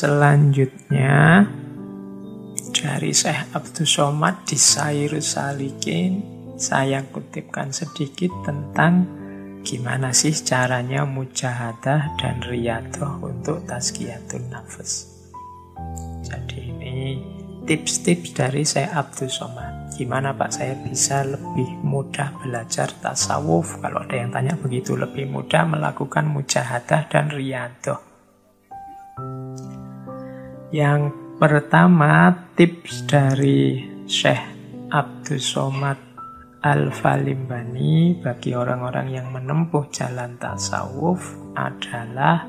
Selanjutnya dari Syekh Abdul Somad di Sairus Salikin saya kutipkan sedikit tentang gimana sih caranya mujahadah dan riyadah untuk tazkiyatun nafas. Jadi ini tips-tips dari saya Abdul Somad. Gimana Pak saya bisa lebih mudah belajar tasawuf? Kalau ada yang tanya begitu, lebih mudah melakukan mujahadah dan riyadah. Yang pertama tips dari Syekh Abdul Somad Al-Falimbani bagi orang-orang yang menempuh jalan tasawuf adalah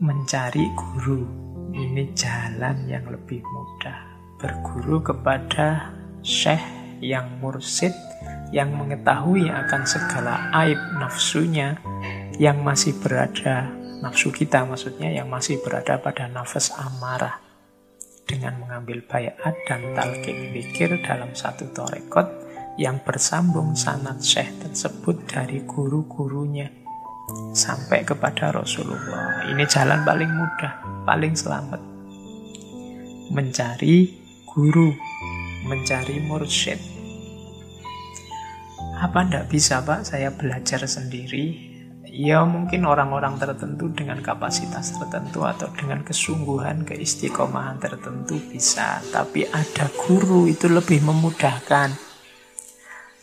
mencari guru. Ini jalan yang lebih mudah. Berguru kepada syekh yang mursid yang mengetahui akan segala aib nafsunya yang masih berada nafsu kita maksudnya yang masih berada pada nafas amarah dengan mengambil bayat dan talqin pikir dalam satu torekot yang bersambung sanat syekh tersebut dari guru-gurunya sampai kepada Rasulullah. Ini jalan paling mudah, paling selamat. Mencari guru, mencari mursyid. Apa ndak bisa pak saya belajar sendiri? Ya mungkin orang-orang tertentu dengan kapasitas tertentu atau dengan kesungguhan, keistiqomahan tertentu bisa. Tapi ada guru itu lebih memudahkan.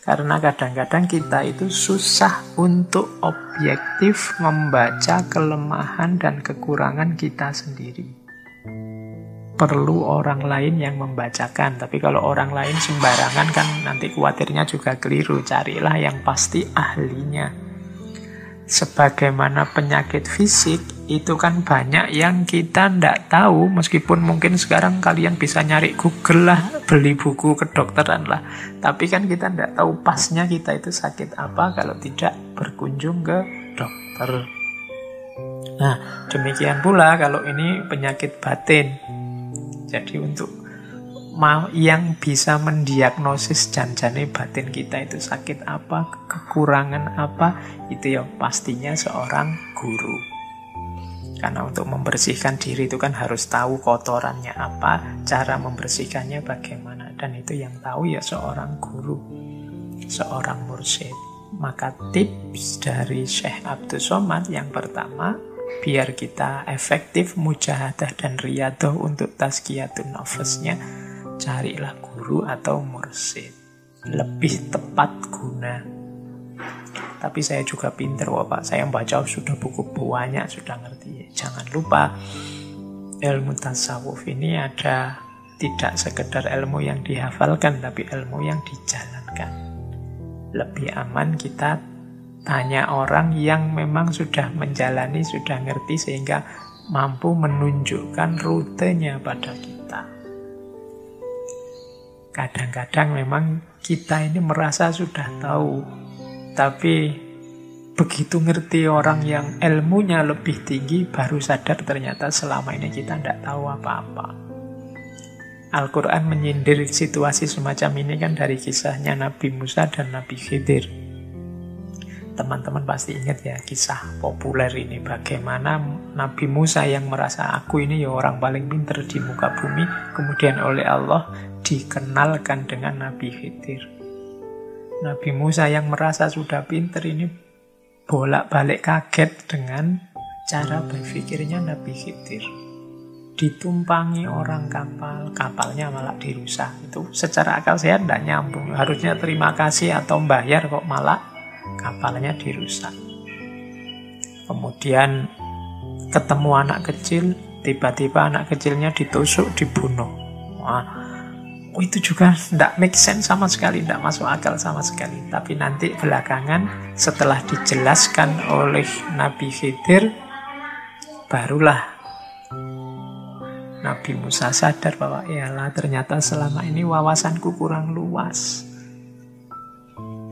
Karena kadang-kadang kita itu susah untuk objektif membaca kelemahan dan kekurangan kita sendiri. Perlu orang lain yang membacakan, tapi kalau orang lain sembarangan kan nanti khawatirnya juga keliru. Carilah yang pasti ahlinya sebagaimana penyakit fisik itu kan banyak yang kita ndak tahu. Meskipun mungkin sekarang kalian bisa nyari Google lah beli buku kedokteran lah. Tapi kan kita ndak tahu pasnya kita itu sakit apa kalau tidak berkunjung ke dokter. Nah demikian pula kalau ini penyakit batin. Jadi untuk mau yang bisa mendiagnosis janjane batin kita itu sakit apa, kekurangan apa, itu ya pastinya seorang guru. Karena untuk membersihkan diri itu kan harus tahu kotorannya apa, cara membersihkannya bagaimana. Dan itu yang tahu ya seorang guru, seorang mursyid. Maka tips dari Syekh Abdul Somad yang pertama, biar kita efektif mujahadah dan riyadah untuk tazkiyatun nafasnya, carilah guru atau mursid. Lebih tepat guna. Tapi saya juga pinter, wah Pak. Saya baca sudah buku banyak, sudah ngerti. Jangan lupa, ilmu tasawuf ini ada tidak sekedar ilmu yang dihafalkan, tapi ilmu yang dijalankan. Lebih aman kita tanya orang yang memang sudah menjalani, sudah ngerti, sehingga mampu menunjukkan rutenya pada kita. Kadang-kadang memang kita ini merasa sudah tahu, tapi begitu ngerti orang yang ilmunya lebih tinggi, baru sadar ternyata selama ini kita tidak tahu apa-apa. Al-Quran menyindir situasi semacam ini kan dari kisahnya Nabi Musa dan Nabi Khidir. Teman-teman pasti ingat ya kisah populer ini bagaimana Nabi Musa yang merasa aku ini ya orang paling pinter di muka bumi kemudian oleh Allah dikenalkan dengan Nabi Khidir. Nabi Musa yang merasa sudah pinter ini bolak-balik kaget dengan cara berpikirnya Nabi Khidir. Ditumpangi orang kapal, kapalnya malah dirusak. Itu secara akal sehat tidak nyambung. Harusnya terima kasih atau bayar kok malah kapalnya dirusak. Kemudian ketemu anak kecil, tiba-tiba anak kecilnya ditusuk, dibunuh. Wah, oh, itu juga tidak make sense sama sekali, tidak masuk akal sama sekali. Tapi nanti belakangan setelah dijelaskan oleh Nabi Khidir, barulah Nabi Musa sadar bahwa iyalah ternyata selama ini wawasanku kurang luas.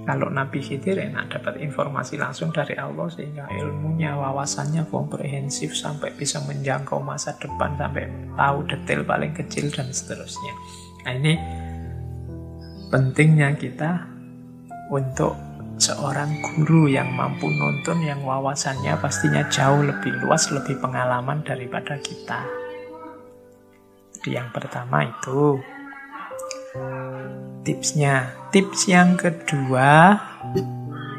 Kalau Nabi Khidir enak dapat informasi langsung dari Allah sehingga ilmunya, wawasannya komprehensif sampai bisa menjangkau masa depan sampai tahu detail paling kecil dan seterusnya. Nah ini pentingnya kita untuk seorang guru yang mampu nonton yang wawasannya pastinya jauh lebih luas, lebih pengalaman daripada kita. Jadi yang pertama itu tipsnya. Tips yang kedua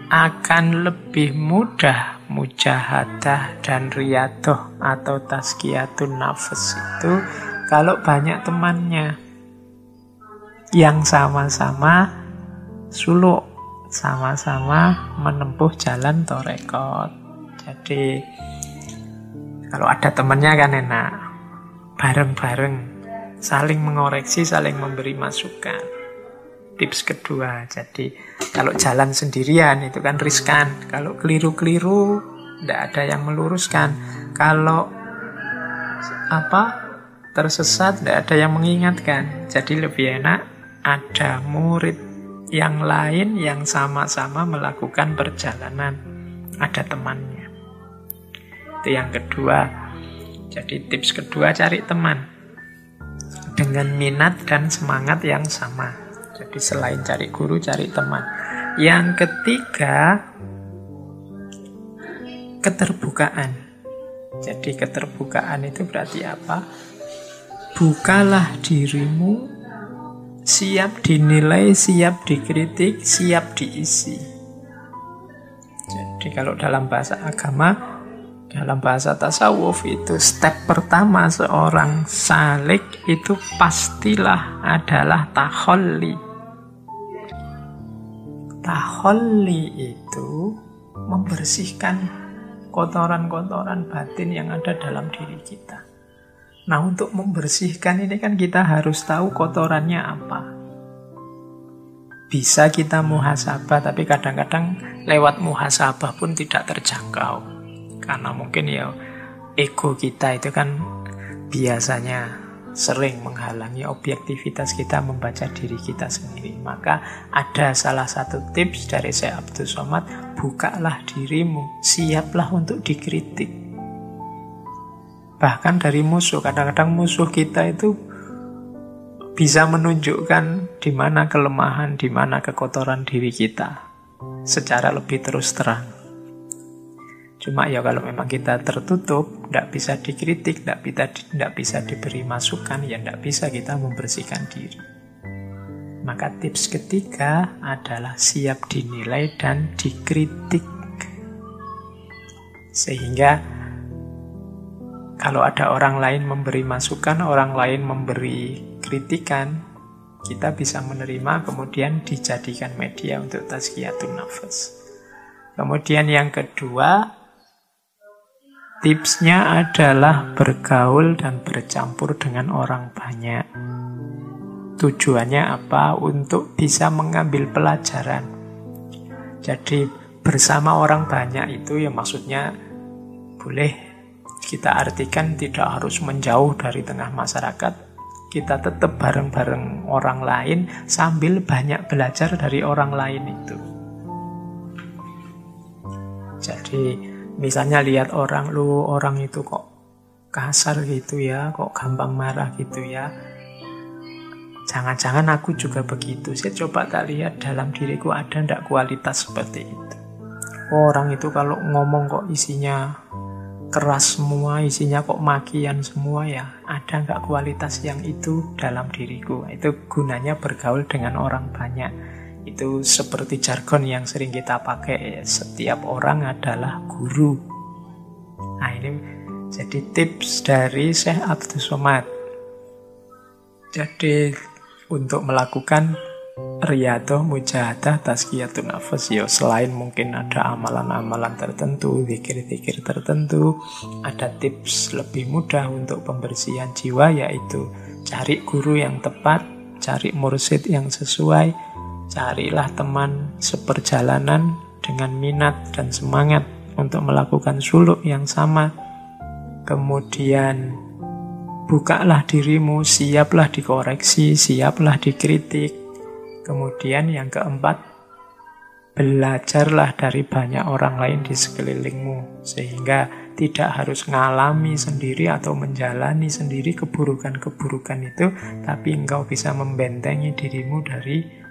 akan lebih mudah mujahadah dan riadoh atau taskiyatun nafas itu kalau banyak temannya yang sama-sama suluk sama-sama menempuh jalan torekot. Jadi kalau ada temannya kan enak, bareng-bareng, saling mengoreksi, saling memberi masukan. Tips kedua, jadi kalau jalan sendirian itu kan riskan. Kalau keliru-keliru, tidak ada yang meluruskan. Kalau apa tersesat, tidak ada yang mengingatkan. Jadi lebih enak ada murid yang lain yang sama-sama melakukan perjalanan. Ada temannya. Itu yang kedua. Jadi tips kedua cari teman. Dengan minat dan semangat yang sama. Jadi selain cari guru, cari teman. Yang ketiga, keterbukaan. Jadi keterbukaan itu berarti apa? Bukalah dirimu siap dinilai, siap dikritik, siap diisi. Jadi kalau dalam bahasa agama, dalam bahasa tasawuf itu step pertama seorang salik itu pastilah adalah taholli. Taholli itu membersihkan kotoran-kotoran batin yang ada dalam diri kita. Nah untuk membersihkan ini kan kita harus tahu kotorannya apa. Bisa kita muhasabah tapi kadang-kadang lewat muhasabah pun tidak terjangkau. Karena mungkin ya ego kita itu kan biasanya sering menghalangi objektivitas kita membaca diri kita sendiri. Maka ada salah satu tips dari saya Abdul Somad, bukalah dirimu, siaplah untuk dikritik bahkan dari musuh. Kadang-kadang musuh kita itu bisa menunjukkan di mana kelemahan, di mana kekotoran diri kita secara lebih terus terang. Cuma ya kalau memang kita tertutup, tidak bisa dikritik, tidak bisa, tidak bisa diberi masukan, ya tidak bisa kita membersihkan diri. Maka tips ketiga adalah siap dinilai dan dikritik. Sehingga kalau ada orang lain memberi masukan, orang lain memberi kritikan, kita bisa menerima kemudian dijadikan media untuk tazkiyatun nafas. Kemudian yang kedua, tipsnya adalah bergaul dan bercampur dengan orang banyak. Tujuannya apa? Untuk bisa mengambil pelajaran. Jadi bersama orang banyak itu ya maksudnya boleh kita artikan tidak harus menjauh dari tengah masyarakat. Kita tetap bareng-bareng orang lain sambil banyak belajar dari orang lain itu. Jadi misalnya lihat orang lu orang itu kok kasar gitu ya, kok gampang marah gitu ya. Jangan-jangan aku juga begitu. Saya coba tak lihat dalam diriku ada ndak kualitas seperti itu. Orang itu kalau ngomong kok isinya keras semua, isinya kok makian semua ya, ada nggak kualitas yang itu dalam diriku? Itu gunanya bergaul dengan orang banyak. Itu seperti jargon yang sering kita pakai, setiap orang adalah guru. Nah ini jadi tips dari Syekh Abdul Somad. Jadi untuk melakukan Riyadhah, mujahadah, tazkiyatun nafas ya selain mungkin ada amalan-amalan tertentu, zikir-zikir tertentu, ada tips lebih mudah untuk pembersihan jiwa yaitu cari guru yang tepat, cari mursid yang sesuai, carilah teman seperjalanan dengan minat dan semangat untuk melakukan suluk yang sama. Kemudian bukalah dirimu, siaplah dikoreksi, siaplah dikritik, Kemudian yang keempat, belajarlah dari banyak orang lain di sekelilingmu sehingga tidak harus ngalami sendiri atau menjalani sendiri keburukan-keburukan itu tapi engkau bisa membentengi dirimu dari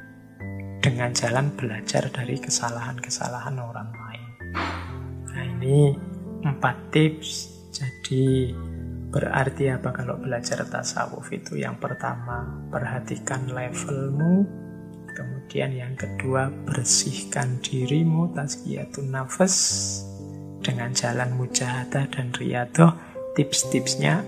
dengan jalan belajar dari kesalahan-kesalahan orang lain. Nah ini empat tips. Jadi berarti apa kalau belajar tasawuf itu? Yang pertama perhatikan levelmu. Kemudian yang kedua bersihkan dirimu tazkiyatun nafas dengan jalan mujahadah dan riadoh. Tips-tipsnya